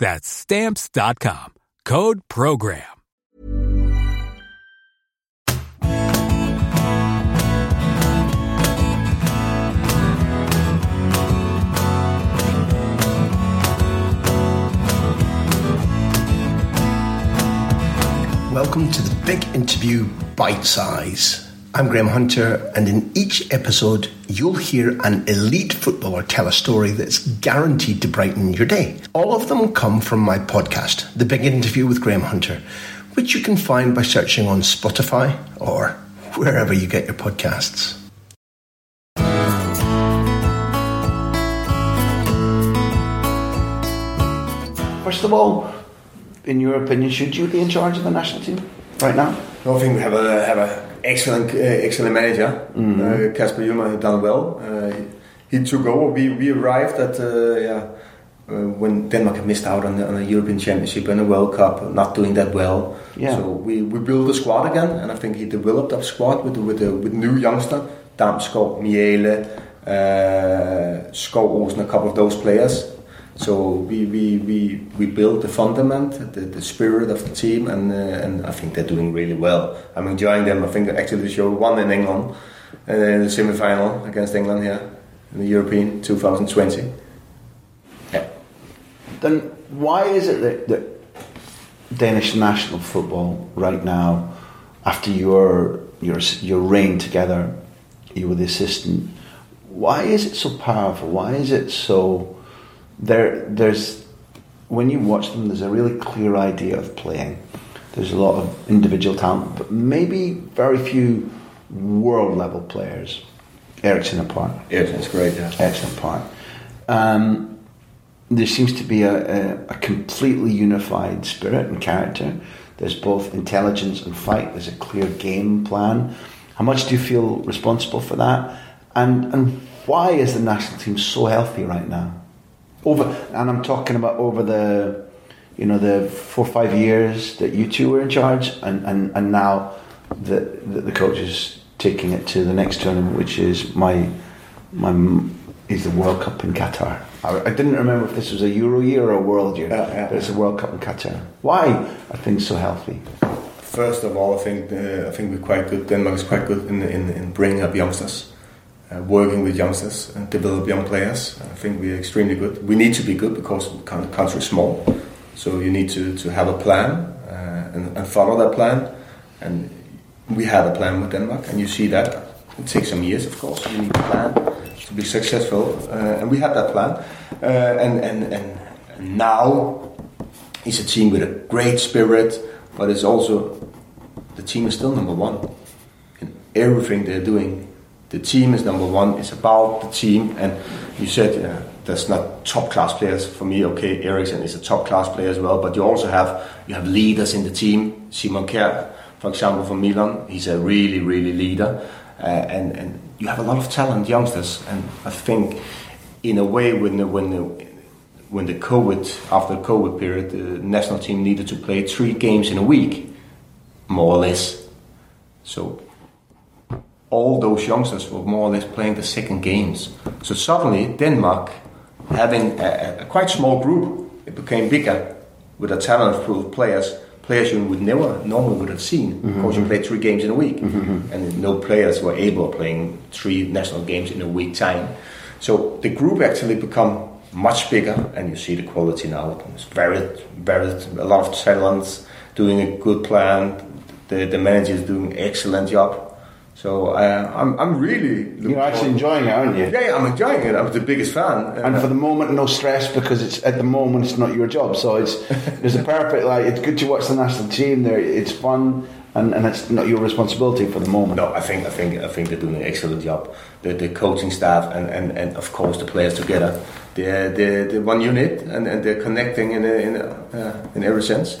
That's Stamps.com. Code PROGRAM. Welcome to the Big Interview Bite Size. I'm Graham Hunter, and in each episode, you'll hear an elite footballer tell a story that's guaranteed to brighten your day. All of them come from my podcast, The Big Interview with Graham Hunter, which you can find by searching on Spotify or wherever you get your podcasts. First of all, in your opinion, should you be in charge of the national team right now? I think we have a have a excellent uh, excellent manager. Uh, Kasper Hjulmand has done well. Uh, he took over. We, we arrived at uh, yeah uh, when Denmark had missed out on the, on the European Championship and the World Cup, not doing that well. Yeah. So we, we built a squad again, and I think he developed that squad with with the, with new youngster Damsgaard, Mæhle, uh, Skov Olsen, a couple of those players. So we, we, we, we built the fundament, the, the spirit of the team, and uh, and I think they're doing really well. I'm enjoying them. I think actually they showed one in England uh, in the semi-final against England here in the European 2020. Yeah. Then why is it that, that Danish national football right now, after your your your reign together, you were the assistant. Why is it so powerful? Why is it so? There, there's when you watch them, there's a really clear idea of playing. There's a lot of individual talent, but maybe very few world level players. Eriksen apart. That's great. Yeah. Excellent part. Um, there seems to be a, a, a completely unified spirit and character. There's both intelligence and fight. There's a clear game plan. How much do you feel responsible for that? And and why is the national team so healthy right now? Over and I'm talking about over the you know the four or five years that you two were in charge, and and, and now the, the the coach is taking it to the next tournament, which is my my is the World Cup in Qatar. I, I didn't remember if this was a Euro year or a World year, Yeah, yeah, but it's a World Cup in Qatar. Why are things so healthy? First of all, I think uh, I think we're quite good. Denmark is quite good in in, in bringing up youngsters, uh, working with youngsters and develop young players. I think we're extremely good. We need to be good because the country is small, so you need to, to have a plan uh, and, and follow that plan. And we have a plan with Denmark, and you see that it takes some years, of course. You need a plan to be successful, uh, and we have that plan. Uh, and, and and now it's a team with a great spirit, but it's also the team is still number one in everything they're doing. The team is number one. It's about the team. And you said uh, there's not top class players for me. Okay, Eriksen is a top class player as well, but you also have you have leaders in the team. Simon Kjær, for example, from Milan, he's a really really leader, uh, and and you have a lot of talent youngsters. And I think in a way when the, when the when the COVID after the COVID period, the national team needed to play three games in a week more or less. So all those youngsters were more or less playing the second games. So suddenly Denmark, having a, a quite small group, it became bigger with a talent pool of players, players you would never normally would have seen mm-hmm. because you played three games in a week, mm-hmm. and no players were able playing three national games in a week time. So the group actually become much bigger, and you see the quality now. It's very, very a lot of talents doing a good plan. The the manager is doing excellent job so uh, I'm, I'm really. You're actually enjoying it, aren't you? Yeah, yeah, I'm enjoying it. I'm the biggest fan. And for the moment, no stress because it's at the moment it's not your job. So it's there's a perfect like it's good to watch the national team. There, it's fun. And, and it's not your responsibility for the moment. No, I think I think I think they're doing an excellent job. The, the coaching staff and, and, and of course the players together. They're, they're, they're one unit and, and they're connecting in a, in a, uh, in every sense.